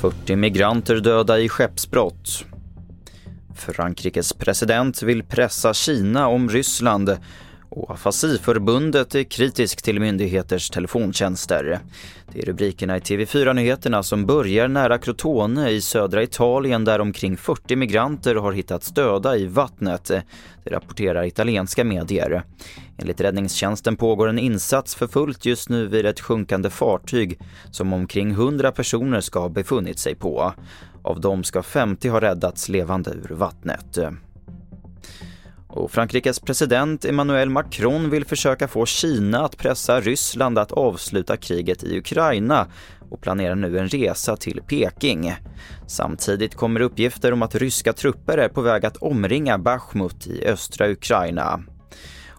40 migranter döda i skeppsbrott. Frankrikes president vill pressa Kina om Ryssland och Afasiförbundet är kritisk till myndigheters telefontjänster. Det är rubrikerna i TV4-nyheterna som börjar nära Crotone i södra Italien där omkring 40 migranter har hittats döda i vattnet. Det rapporterar italienska medier. Enligt räddningstjänsten pågår en insats för fullt just nu vid ett sjunkande fartyg som omkring 100 personer ska ha befunnit sig på. Av dem ska 50 ha räddats levande ur vattnet. Och Frankrikes president Emmanuel Macron vill försöka få Kina att pressa Ryssland att avsluta kriget i Ukraina och planerar nu en resa till Peking. Samtidigt kommer uppgifter om att ryska trupper är på väg att omringa Bachmut i östra Ukraina.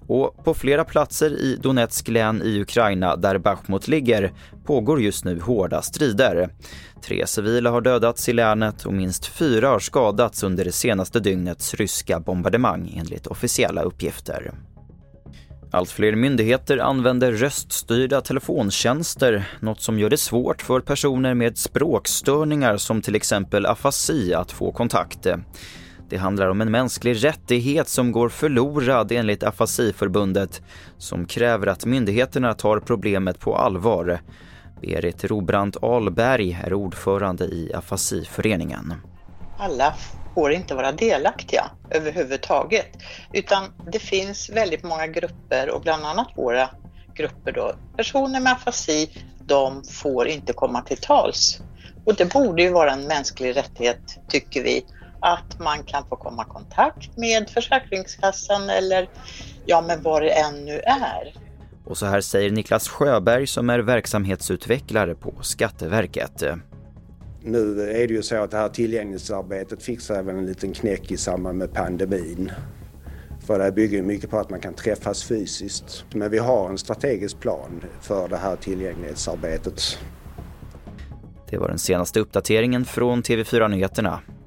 Och på flera platser i Donetsk län i Ukraina, där Bachmut ligger, pågår just nu hårda strider. Tre civila har dödats i länet och minst fyra har skadats under det senaste dygnets ryska bombardemang enligt officiella uppgifter. Allt fler myndigheter använder röststyrda telefontjänster, något som gör det svårt för personer med språkstörningar som till exempel afasi att få kontakt. Det handlar om en mänsklig rättighet som går förlorad enligt Afasiförbundet som kräver att myndigheterna tar problemet på allvar. Berit Robrant Ahlberg är ordförande i Afasiföreningen. Alla får inte vara delaktiga överhuvudtaget utan det finns väldigt många grupper och bland annat våra grupper då. Personer med afasi, de får inte komma till tals. Och det borde ju vara en mänsklig rättighet tycker vi att man kan få komma i kontakt med Försäkringskassan eller ja, men vad det än nu är. Och så här säger Niklas Sjöberg som är verksamhetsutvecklare på Skatteverket. Nu är det ju så att det här tillgänglighetsarbetet fick sig även en liten knäck i samband med pandemin. För det bygger mycket på att man kan träffas fysiskt. Men vi har en strategisk plan för det här tillgänglighetsarbetet. Det var den senaste uppdateringen från TV4 Nyheterna.